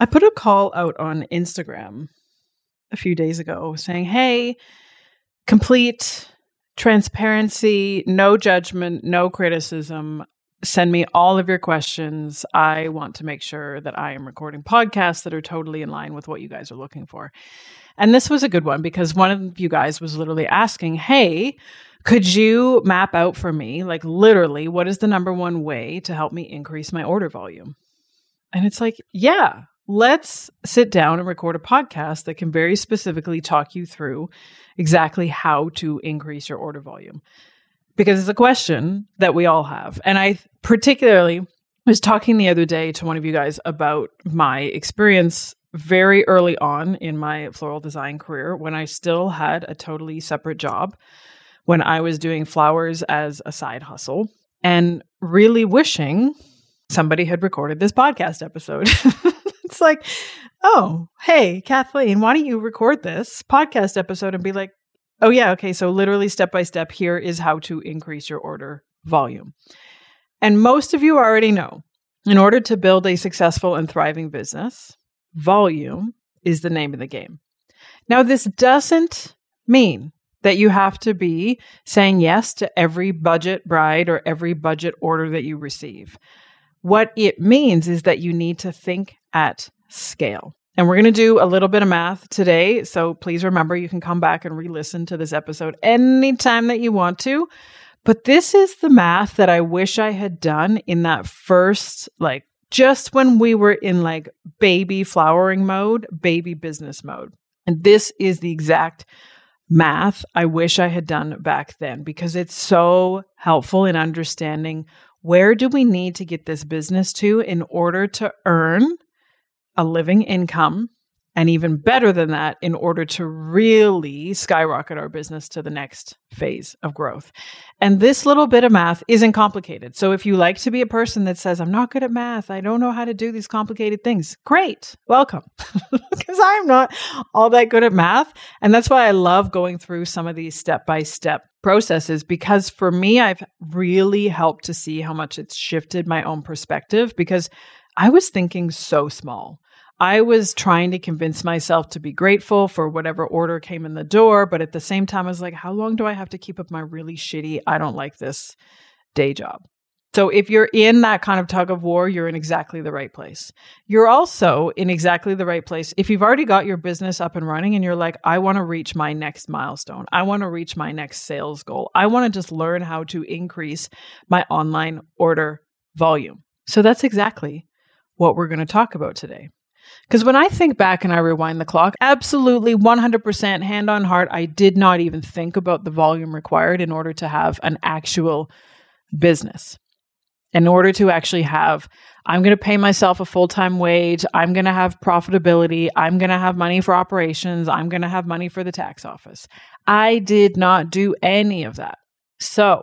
I put a call out on Instagram a few days ago saying, hey, complete transparency, no judgment, no criticism. Send me all of your questions. I want to make sure that I am recording podcasts that are totally in line with what you guys are looking for. And this was a good one because one of you guys was literally asking, Hey, could you map out for me, like literally, what is the number one way to help me increase my order volume? And it's like, yeah, let's sit down and record a podcast that can very specifically talk you through exactly how to increase your order volume. Because it's a question that we all have. And I particularly was talking the other day to one of you guys about my experience very early on in my floral design career when I still had a totally separate job, when I was doing flowers as a side hustle, and really wishing somebody had recorded this podcast episode. like, oh, hey, Kathleen, why don't you record this podcast episode and be like, oh, yeah, okay, so literally step by step, here is how to increase your order volume. And most of you already know in order to build a successful and thriving business, volume is the name of the game. Now, this doesn't mean that you have to be saying yes to every budget bride or every budget order that you receive. What it means is that you need to think at scale. And we're going to do a little bit of math today. So please remember you can come back and re listen to this episode anytime that you want to. But this is the math that I wish I had done in that first, like, just when we were in like baby flowering mode, baby business mode. And this is the exact math I wish I had done back then because it's so helpful in understanding where do we need to get this business to in order to earn a living income and even better than that in order to really skyrocket our business to the next phase of growth. And this little bit of math isn't complicated. So if you like to be a person that says, I'm not good at math, I don't know how to do these complicated things, great, welcome. Because I'm not all that good at math. And that's why I love going through some of these step by step processes because for me, I've really helped to see how much it's shifted my own perspective because I was thinking so small. I was trying to convince myself to be grateful for whatever order came in the door. But at the same time, I was like, how long do I have to keep up my really shitty, I don't like this day job? So if you're in that kind of tug of war, you're in exactly the right place. You're also in exactly the right place if you've already got your business up and running and you're like, I want to reach my next milestone. I want to reach my next sales goal. I want to just learn how to increase my online order volume. So that's exactly what we're going to talk about today. Because when I think back and I rewind the clock, absolutely 100% hand on heart, I did not even think about the volume required in order to have an actual business. In order to actually have, I'm going to pay myself a full time wage. I'm going to have profitability. I'm going to have money for operations. I'm going to have money for the tax office. I did not do any of that. So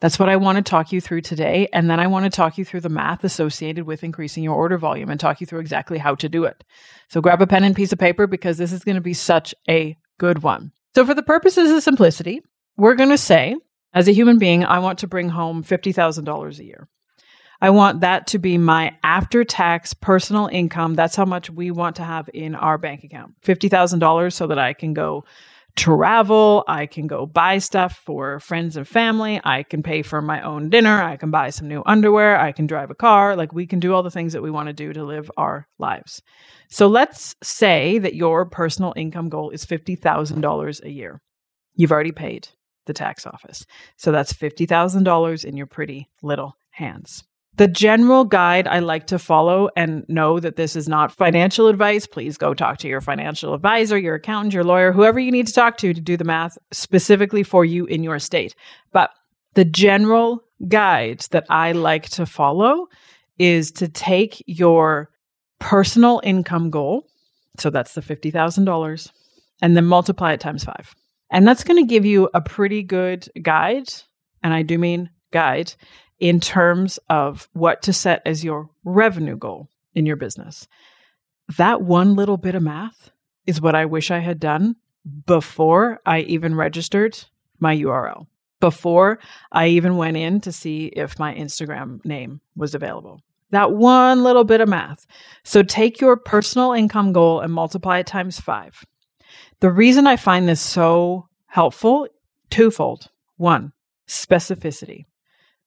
that's what I want to talk you through today. And then I want to talk you through the math associated with increasing your order volume and talk you through exactly how to do it. So grab a pen and piece of paper because this is going to be such a good one. So, for the purposes of simplicity, we're going to say, as a human being, I want to bring home $50,000 a year. I want that to be my after tax personal income. That's how much we want to have in our bank account $50,000 so that I can go travel. I can go buy stuff for friends and family. I can pay for my own dinner. I can buy some new underwear. I can drive a car. Like we can do all the things that we want to do to live our lives. So let's say that your personal income goal is $50,000 a year. You've already paid the tax office. So that's $50,000 in your pretty little hands. The general guide I like to follow and know that this is not financial advice. Please go talk to your financial advisor, your accountant, your lawyer, whoever you need to talk to to do the math specifically for you in your state. But the general guide that I like to follow is to take your personal income goal. So that's the $50,000 and then multiply it times five. And that's going to give you a pretty good guide. And I do mean guide in terms of what to set as your revenue goal in your business. That one little bit of math is what I wish I had done before I even registered my URL, before I even went in to see if my Instagram name was available. That one little bit of math. So take your personal income goal and multiply it times five. The reason I find this so helpful, twofold. One, specificity.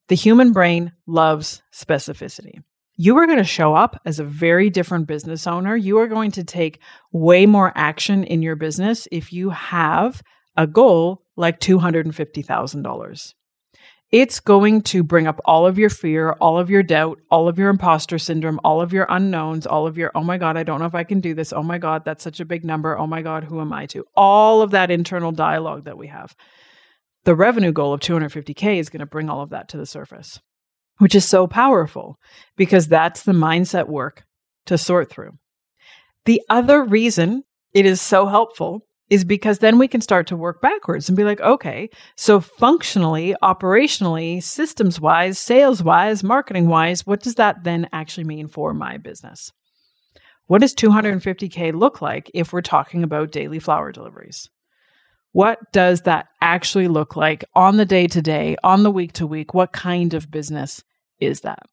The human brain loves specificity. You are going to show up as a very different business owner. You are going to take way more action in your business if you have a goal like $250,000. It's going to bring up all of your fear, all of your doubt, all of your imposter syndrome, all of your unknowns, all of your, oh my God, I don't know if I can do this. Oh my God, that's such a big number. Oh my God, who am I to? All of that internal dialogue that we have. The revenue goal of 250K is going to bring all of that to the surface, which is so powerful because that's the mindset work to sort through. The other reason it is so helpful is because then we can start to work backwards and be like, okay, so functionally, operationally, systems wise, sales wise, marketing wise, what does that then actually mean for my business? What does 250K look like if we're talking about daily flower deliveries? What does that actually look like on the day to day, on the week to week? What kind of business is that?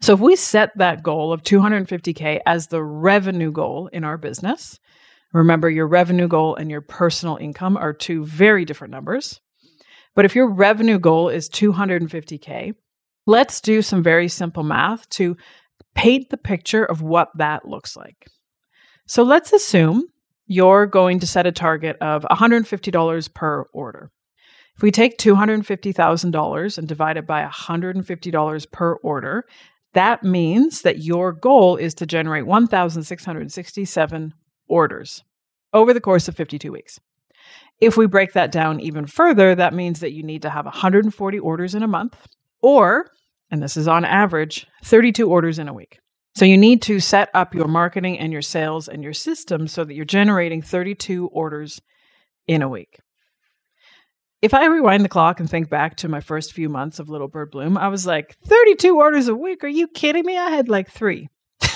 So if we set that goal of 250K as the revenue goal in our business, Remember, your revenue goal and your personal income are two very different numbers. But if your revenue goal is 250K, let's do some very simple math to paint the picture of what that looks like. So let's assume you're going to set a target of $150 per order. If we take $250,000 and divide it by $150 per order, that means that your goal is to generate 1,667 orders over the course of 52 weeks. If we break that down even further, that means that you need to have 140 orders in a month, or, and this is on average, 32 orders in a week. So you need to set up your marketing and your sales and your system so that you're generating 32 orders in a week. If I rewind the clock and think back to my first few months of Little Bird Bloom, I was like, 32 orders a week? Are you kidding me? I had like three.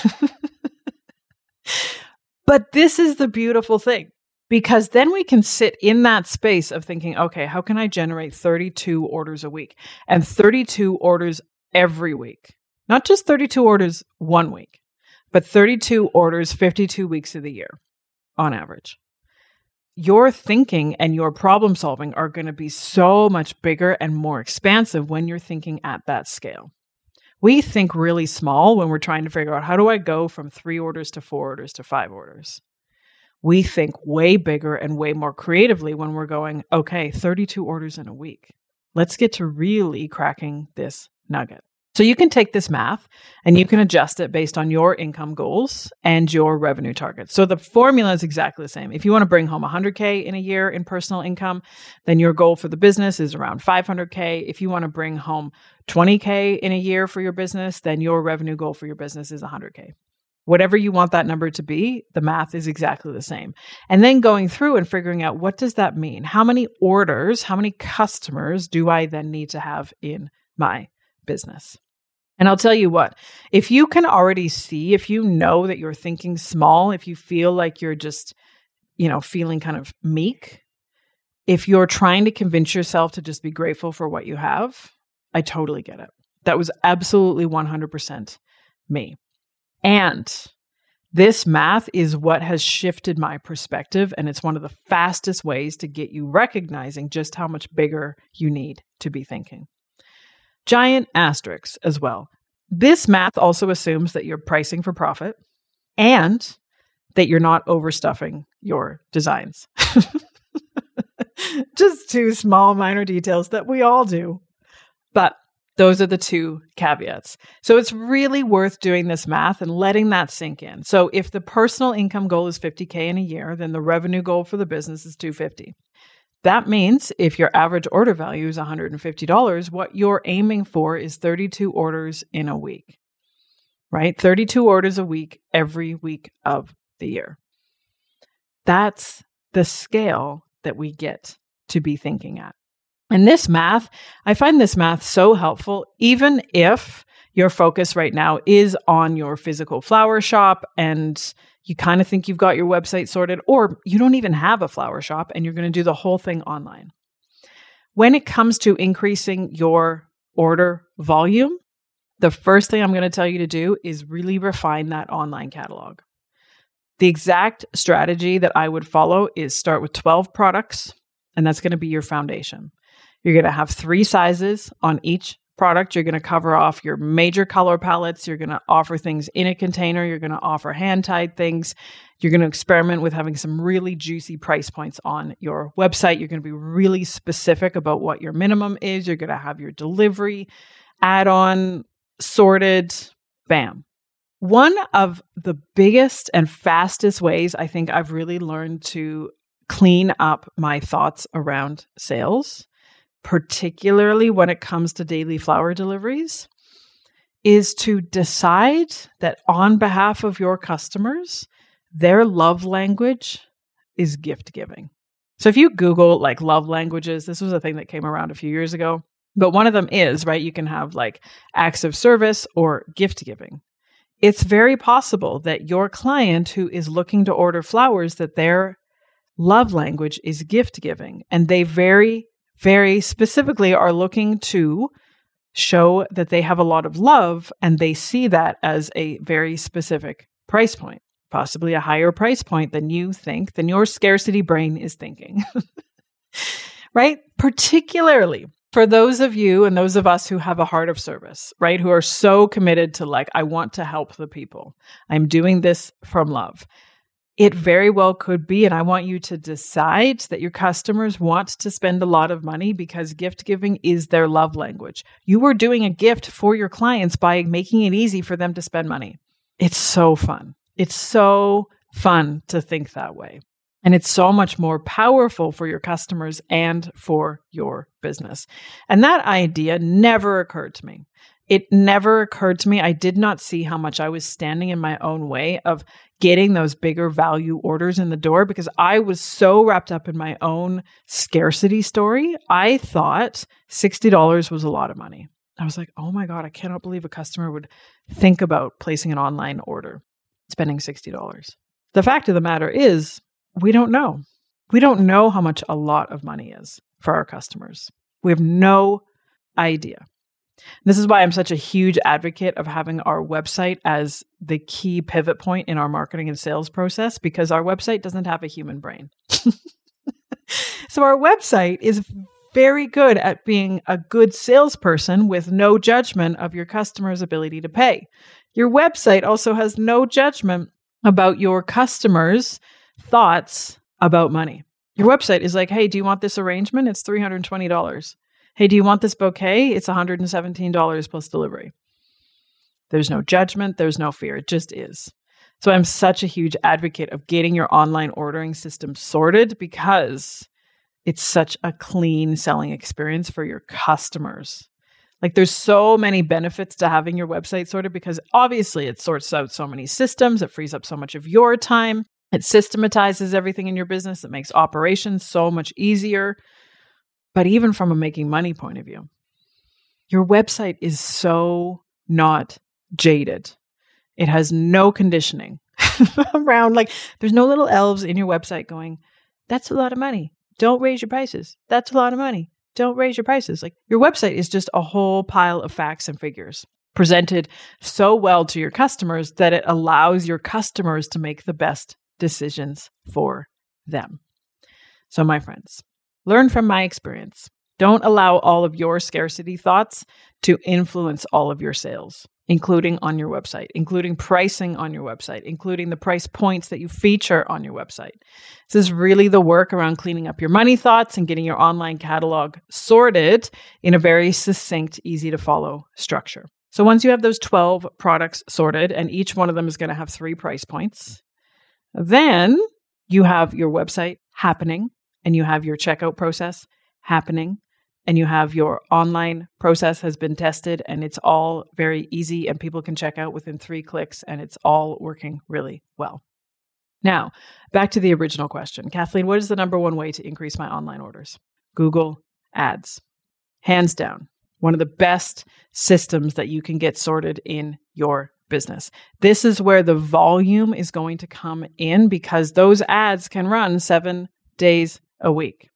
But this is the beautiful thing because then we can sit in that space of thinking, okay, how can I generate 32 orders a week and 32 orders every week? Not just 32 orders one week, but 32 orders 52 weeks of the year on average. Your thinking and your problem solving are going to be so much bigger and more expansive when you're thinking at that scale we think really small when we're trying to figure out how do I go from three orders to four orders to five orders. We think way bigger and way more creatively when we're going, okay, 32 orders in a week. Let's get to really cracking this nugget. So you can take this math and you can adjust it based on your income goals and your revenue targets. So the formula is exactly the same. If you want to bring home 100K in a year in personal income, then your goal for the business is around 500K. If you want to bring home 20K in a year for your business, then your revenue goal for your business is 100K. Whatever you want that number to be, the math is exactly the same. And then going through and figuring out what does that mean? How many orders, how many customers do I then need to have in my business? And I'll tell you what, if you can already see, if you know that you're thinking small, if you feel like you're just, you know, feeling kind of meek, if you're trying to convince yourself to just be grateful for what you have, I totally get it. That was absolutely 100% me. And this math is what has shifted my perspective. And it's one of the fastest ways to get you recognizing just how much bigger you need to be thinking giant asterisks as well. This math also assumes that you're pricing for profit and that you're not overstuffing your designs. Just two small minor details that we all do. But those are the two caveats. So it's really worth doing this math and letting that sink in. So if the personal income goal is 50k in a year, then the revenue goal for the business is 250. That means if your average order value is $150, what you're aiming for is 32 orders in a week. right? 32 orders a week every week of the year. That's the scale that we get to be thinking at. And this math, I find this math so helpful, even if your focus right now is on your physical flower shop and you kind of think you've got your website sorted, or you don't even have a flower shop and you're going to do the whole thing online. When it comes to increasing your order volume, the first thing I'm going to tell you to do is really refine that online catalog. The exact strategy that I would follow is start with 12 products, and that's going to be your foundation. You're going to have three sizes on each product. You're going to cover off your major color palettes. You're going to offer things in a container. You're going to offer hand tied things. You're going to experiment with having some really juicy price points on your website. You're going to be really specific about what your minimum is. You're going to have your delivery add on sorted. Bam. One of the biggest and fastest ways I think I've really learned to clean up my thoughts around sales particularly when it comes to daily flower deliveries, is to decide that on behalf of your customers, their love language is gift giving. So if you Google like love languages, this was a thing that came around a few years ago, but one of them is, right? You can have like acts of service or gift giving. It's very possible that your client who is looking to order flowers, that their love language is gift giving. And they very very specifically are looking to show that they have a lot of love and they see that as a very specific price point, possibly a higher price point than you think, than your scarcity brain is thinking. right? Particularly for those of you and those of us who have a heart of service, right? Who are so committed to like, I want to help the people. I'm doing this from love. It very well could be. And I want you to decide that your customers want to spend a lot of money because gift giving is their love language. You are doing a gift for your clients by making it easy for them to spend money. It's so fun. It's so fun to think that way. And it's so much more powerful for your customers and for your business. And that idea never occurred to me. It never occurred to me. I did not see how much I was standing in my own way of getting those bigger value orders in the door because I was so wrapped up in my own scarcity story. I thought $60 was a lot of money. I was like, oh my God, I cannot believe a customer would think about placing an online order, spending $60. The fact of the matter is, we don't know. We don't know how much a lot of money is for our customers. We have no idea. This is why I'm such a huge advocate of having our website as the key pivot point in our marketing and sales process because our website doesn't have a human brain. so, our website is very good at being a good salesperson with no judgment of your customer's ability to pay. Your website also has no judgment about your customers' thoughts about money. Your website is like, hey, do you want this arrangement? It's $320. Hey, do you want this bouquet? It's $117 plus delivery. There's no judgment, there's no fear. It just is. So I'm such a huge advocate of getting your online ordering system sorted because it's such a clean selling experience for your customers. Like there's so many benefits to having your website sorted because obviously it sorts out so many systems, it frees up so much of your time, it systematizes everything in your business, it makes operations so much easier. But even from a making money point of view, your website is so not jaded. It has no conditioning around, like, there's no little elves in your website going, that's a lot of money. Don't raise your prices. That's a lot of money. Don't raise your prices. Like, your website is just a whole pile of facts and figures presented so well to your customers that it allows your customers to make the best decisions for them. So, my friends, Learn from my experience. Don't allow all of your scarcity thoughts to influence all of your sales, including on your website, including pricing on your website, including the price points that you feature on your website. This is really the work around cleaning up your money thoughts and getting your online catalog sorted in a very succinct, easy to follow structure. So once you have those 12 products sorted, and each one of them is going to have three price points, then you have your website happening and you have your checkout process happening and you have your online process has been tested and it's all very easy and people can check out within three clicks and it's all working really well. Now, back to the original question. Kathleen, what is the number one way to increase my online orders? Google Ads. Hands down, one of the best systems that you can get sorted in your business. This is where the volume is going to come in because those ads can run seven days a week.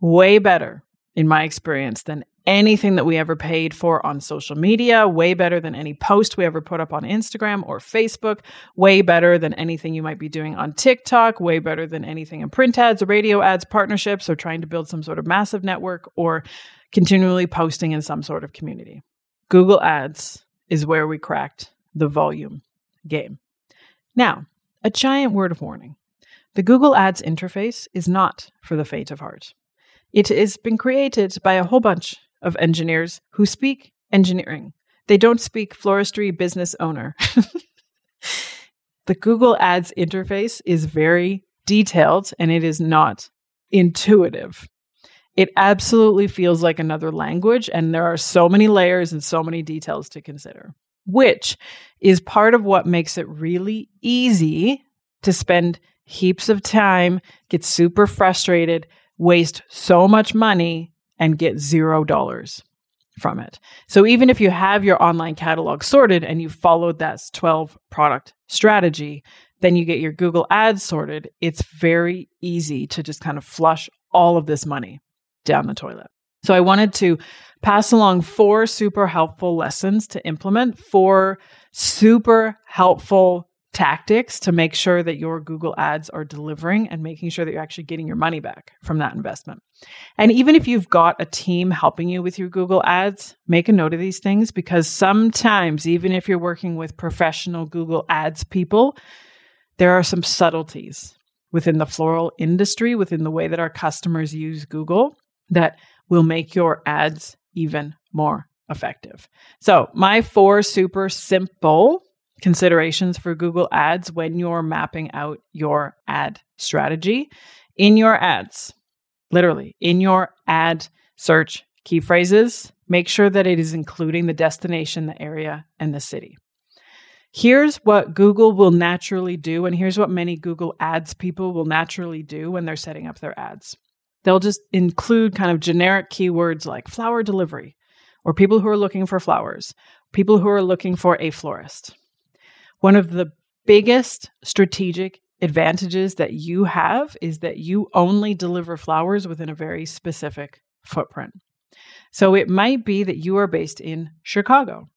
Way better in my experience, than anything that we ever paid for on social media, way better than any post we ever put up on Instagram or Facebook, way better than anything you might be doing on TikTok, way better than anything in print ads, radio ads, partnerships, or trying to build some sort of massive network or continually posting in some sort of community. Google Ads is where we cracked the volume game. Now, a giant word of warning. The Google Ads interface is not for the faint of heart. It has been created by a whole bunch of engineers who speak engineering. They don't speak floristry business owner. the Google Ads interface is very detailed and it is not intuitive. It absolutely feels like another language, and there are so many layers and so many details to consider, which is part of what makes it really easy to spend heaps of time, get super frustrated, waste so much money and get zero dollars from it. So even if you have your online catalog sorted and you followed that 12 product strategy, then you get your Google ads sorted, it's very easy to just kind of flush all of this money down the toilet. So I wanted to pass along four super helpful lessons to implement, four super helpful tactics to make sure that your Google ads are delivering and making sure that you're actually getting your money back from that investment. And even if you've got a team helping you with your Google ads, make a note of these things because sometimes, even if you're working with professional Google ads people, there are some subtleties within the floral industry, within the way that our customers use Google, that will make your ads even more effective. So, my four super simple considerations for Google Ads when you're mapping out your ad strategy in your ads. Literally, in your ad search key phrases, make sure that it is including the destination, the area, and the city. Here's what Google will naturally do, and here's what many Google Ads people will naturally do when they're setting up their ads. They'll just include kind of generic keywords like flower delivery, or people who are looking for flowers, people who are looking for a florist. One of the biggest strategic advantages that you have is that you only deliver flowers within a very specific footprint. So it might be that you are based in Chicago.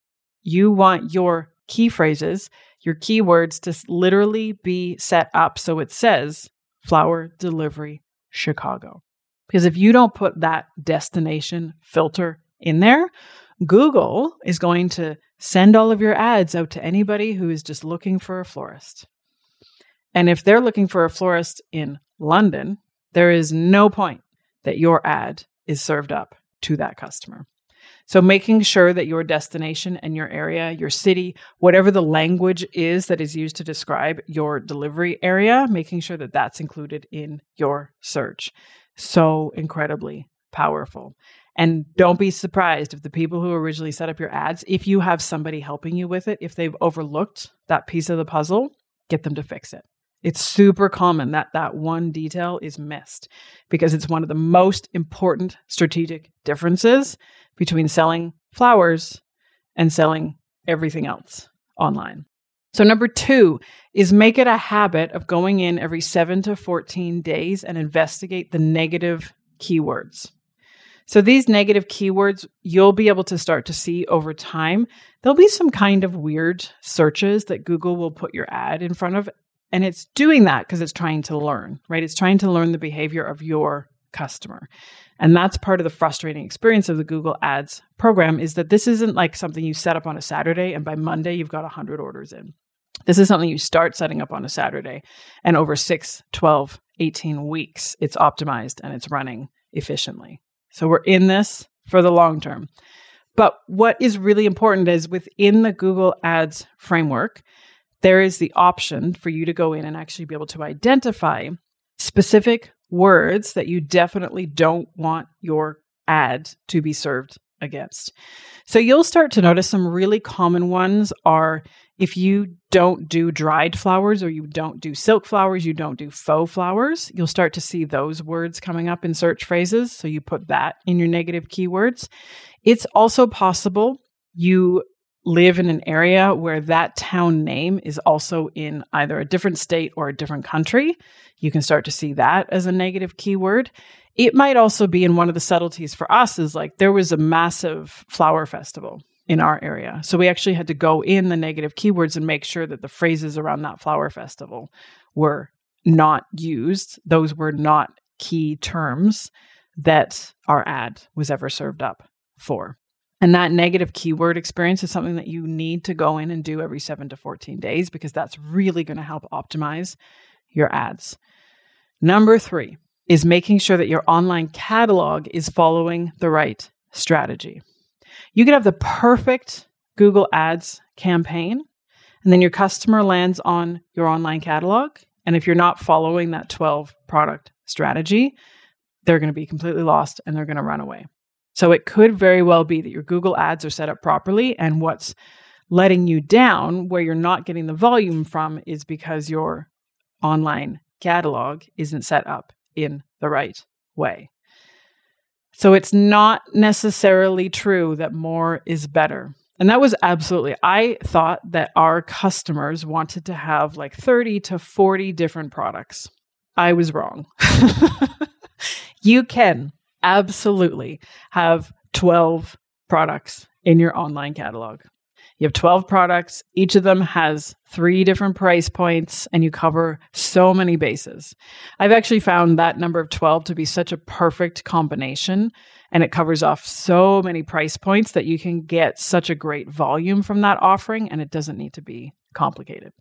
You want your key phrases, your keywords to literally be set up so it says flower delivery Chicago. Because if you don't put that destination filter in there, Google is going to send all of your ads out to anybody who is just looking for a florist. And if they're looking for a florist in London, there is no point that your ad is served up to that customer. So, making sure that your destination and your area, your city, whatever the language is that is used to describe your delivery area, making sure that that's included in your search. So incredibly powerful. And don't be surprised if the people who originally set up your ads, if you have somebody helping you with it, if they've overlooked that piece of the puzzle, get them to fix it. It's super common that that one detail is missed because it's one of the most important strategic differences between selling flowers and selling everything else online. So, number two is make it a habit of going in every seven to 14 days and investigate the negative keywords. So these negative keywords, you'll be able to start to see over time. There'll be some kind of weird searches that Google will put your ad in front of. And it's doing that because it's trying to learn, right? It's trying to learn the behavior of your customer. And that's part of the frustrating experience of the Google Ads program is that this isn't like something you set up on a Saturday and by Monday you've got 100 orders in. This is something you start setting up on a Saturday and over 6, 12, 18 weeks it's optimized and it's running efficiently. So we're in this for the long term. But what is really important is within the Google Ads framework, there is the option for you to go in and actually be able to identify specific words that you definitely don't want your ad to be served against. So you'll start to notice some really common ones are if you don't do dried flowers or you don't do silk flowers, you don't do faux flowers, you'll start to see those words coming up in search phrases. So you put that in your negative keywords. It's also possible you live in an area where that town name is also in either a different state or a different country. You can start to see that as a negative keyword. It might also be in one of the subtleties for us is like there was a massive flower festival in our area. So we actually had to go in the negative keywords and make sure that the phrases around that flower festival were not used. Those were not key terms that our ad was ever served up for. And that negative keyword experience is something that you need to go in and do every seven to 14 days because that's really going to help optimize your ads. Number three is making sure that your online catalog is following the right strategy. You could have the perfect Google Ads campaign, and then your customer lands on your online catalog. And if you're not following that 12 product strategy, they're going to be completely lost and they're going to run away. So it could very well be that your Google ads are set up properly, and what's letting you down, where you're not getting the volume from, is because your online catalog isn't set up in the right way. So it's not necessarily true that more is better. And that was absolutely, I thought that our customers wanted to have like 30 to 40 different products. I was wrong. you can absolutely have 12 products in your online catalog. You have 12 products, each of them has three different price points, and you cover so many bases. I've actually found that number of 12 to be such a perfect combination, and it covers off so many price points that you can get such a great volume from that offering, and it doesn't need to be complicated.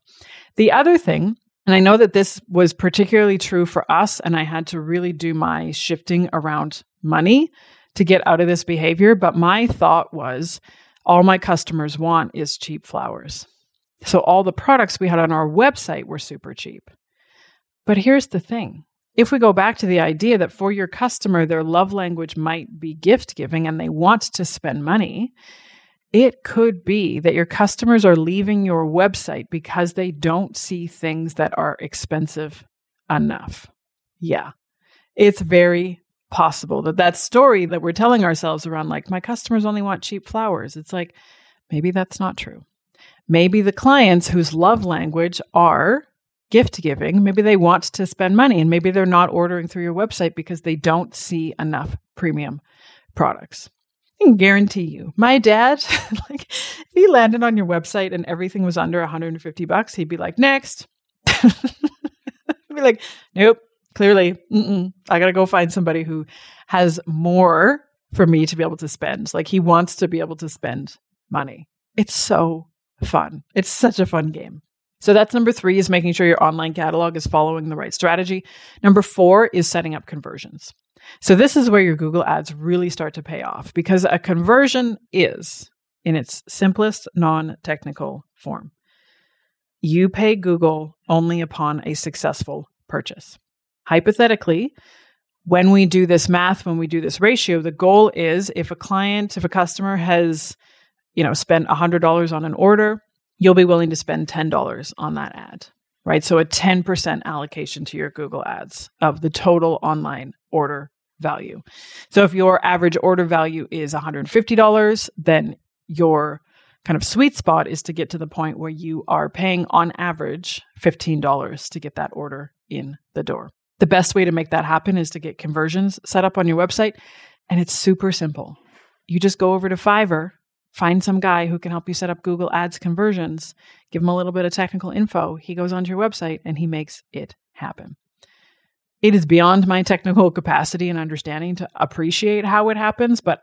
The other thing and I know that this was particularly true for us, and I had to really do my shifting around money to get out of this behavior. But my thought was all my customers want is cheap flowers. So all the products we had on our website were super cheap. But here's the thing if we go back to the idea that for your customer, their love language might be gift giving and they want to spend money, it could be that your customers are leaving your website because they don't see things that are expensive enough. Yeah, it's very possible that that story that we're telling ourselves around, like, my customers only want cheap flowers, it's like, maybe that's not true. Maybe the clients whose love language are gift giving, maybe they want to spend money and maybe they're not ordering through your website because they don't see enough premium products. I can guarantee you, my dad, like, if he landed on your website and everything was under 150 bucks, he'd be like, next. be like, nope, clearly, I got to go find somebody who has more for me to be able to spend. Like he wants to be able to spend money. It's so fun. It's such a fun game. So that's number three is making sure your online catalog is following the right strategy. Number four is setting up conversions. So this is where your Google ads really start to pay off because a conversion is in its simplest non-technical form. You pay Google only upon a successful purchase hypothetically, when we do this math, when we do this ratio, the goal is if a client, if a customer has, you know, spent $100 on an order, you'll be willing to spend $10 on that ad, right? So a 10% allocation to your Google ads of the total online order value. So if your average order value is $150, then your kind of sweet spot is to get to the point where you are paying on average $15 to get that order in the door. The best way to make that happen is to get conversions set up on your website. And it's super simple. You just go over to Fiverr, find some guy who can help you set up Google Ads conversions, give him a little bit of technical info. He goes onto your website and he makes it happen. It is beyond my technical capacity and understanding to appreciate how it happens, but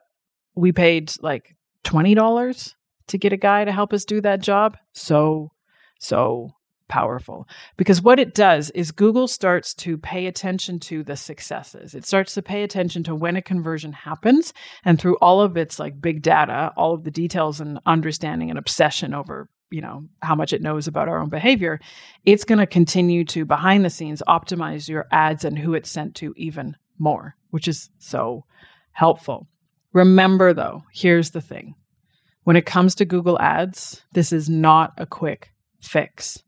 we paid like $20 to get a guy to help us do that job. So, so powerful because what it does is Google starts to pay attention to the successes. It starts to pay attention to when a conversion happens and through all of its like big data, all of the details and understanding and obsession over, you know, how much it knows about our own behavior, it's going to continue to behind the scenes optimize your ads and who it's sent to even more, which is so helpful. Remember though, here's the thing. When it comes to Google Ads, this is not a quick fix.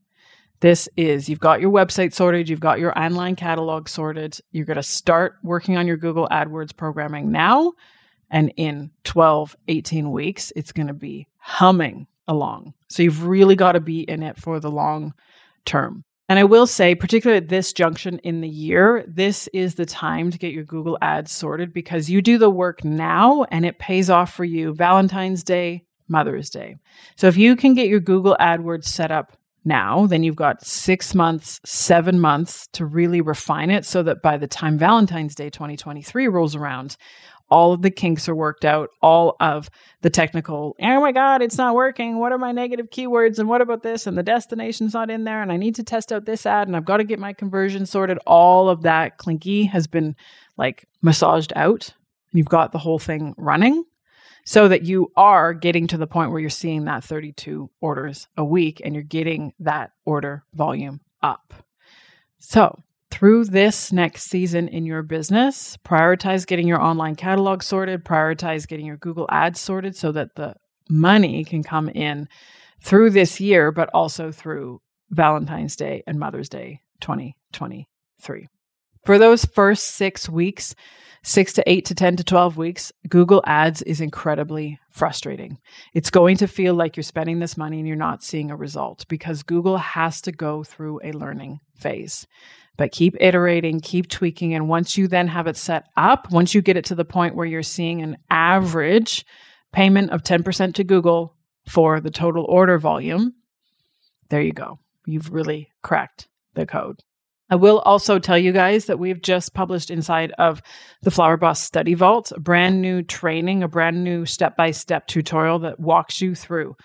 This is you've got your website sorted, you've got your online catalog sorted. You're going to start working on your Google AdWords programming now. And in 12, 18 weeks, it's going to be humming along. So you've really got to be in it for the long term. And I will say, particularly at this junction in the year, this is the time to get your Google ads sorted because you do the work now and it pays off for you Valentine's Day, Mother's Day. So if you can get your Google AdWords set up now, then you've got six months, seven months to really refine it so that by the time Valentine's Day 2023 rolls around, all of the kinks are worked out, all of the technical, oh my God, it's not working. What are my negative keywords? And what about this? And the destination's not in there. And I need to test out this ad and I've got to get my conversion sorted. All of that clinky has been like massaged out. And you've got the whole thing running so that you are getting to the point where you're seeing that 32 orders a week and you're getting that order volume up. So, through this next season in your business, prioritize getting your online catalog sorted, prioritize getting your Google ads sorted so that the money can come in through this year, but also through Valentine's Day and Mother's Day 2023. For those first six weeks, six to eight to 10 to 12 weeks, Google Ads is incredibly frustrating. It's going to feel like you're spending this money and you're not seeing a result because Google has to go through a learning phase but keep iterating, keep tweaking. And once you then have it set up, once you get it to the point where you're seeing an average payment of 10% to Google for the total order volume, there you go. You've really cracked the code. I will also tell you guys that we've just published inside of the Flower Boss Study Vault a brand new training, a brand new step by step tutorial that walks you through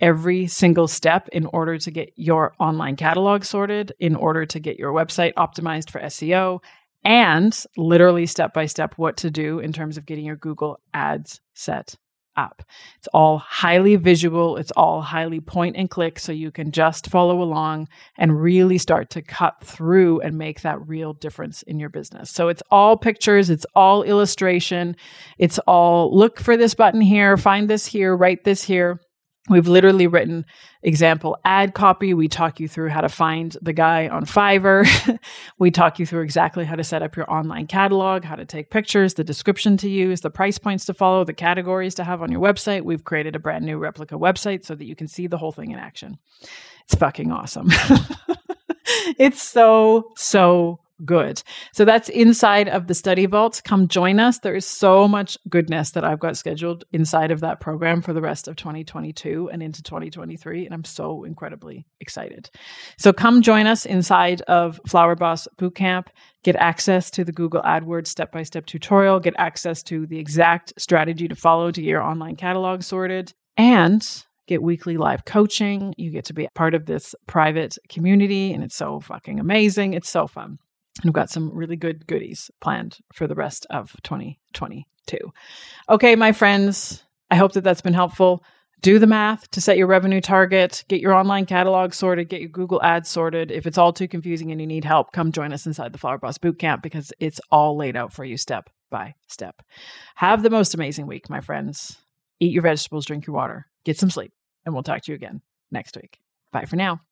every single step in order to get your online catalog sorted, in order to get your website optimized for SEO, and literally step by step what to do in terms of getting your Google ads set It's all highly visual, it's all highly point and click, so you can just follow along and really start to cut through and make that real difference in your business. So it's all pictures, it's all illustration, it's all look for this button here, find this here, write this here. We've literally written example ad copy. We talk you through how to find the guy on Fiverr. we talk you through exactly how to set up your online catalog, how to take pictures, the description to use, the price points to follow, the categories to have on your website. We've created a brand new replica website so that you can see the whole thing in action. It's fucking awesome. it's so, so good. So that's inside of the study vault. Come join us. There is so much goodness that I've got scheduled inside of that program for the rest of 2022 and into 2023. And I'm so incredibly excited. So come join us inside of Flower Boss Bootcamp. Get access to the Google AdWords step by step tutorial, get access to the exact strategy to follow to get your online catalog sorted, and get weekly live coaching. You get to be part of this private community, and it's so fucking amazing. It's so fun. I've got some really good goodies planned for the rest of 2022. Okay, my friends, I hope that that's been helpful. Do the math to set your revenue target, get your online catalog sorted, get your Google ads sorted. If it's all too confusing and you need help, come join us inside the Flower Boss Bootcamp because it's all laid out for you step by step. Have the most amazing week, my friends. Eat your vegetables, drink your water, get some sleep, and we'll talk to you again next week. Bye for now.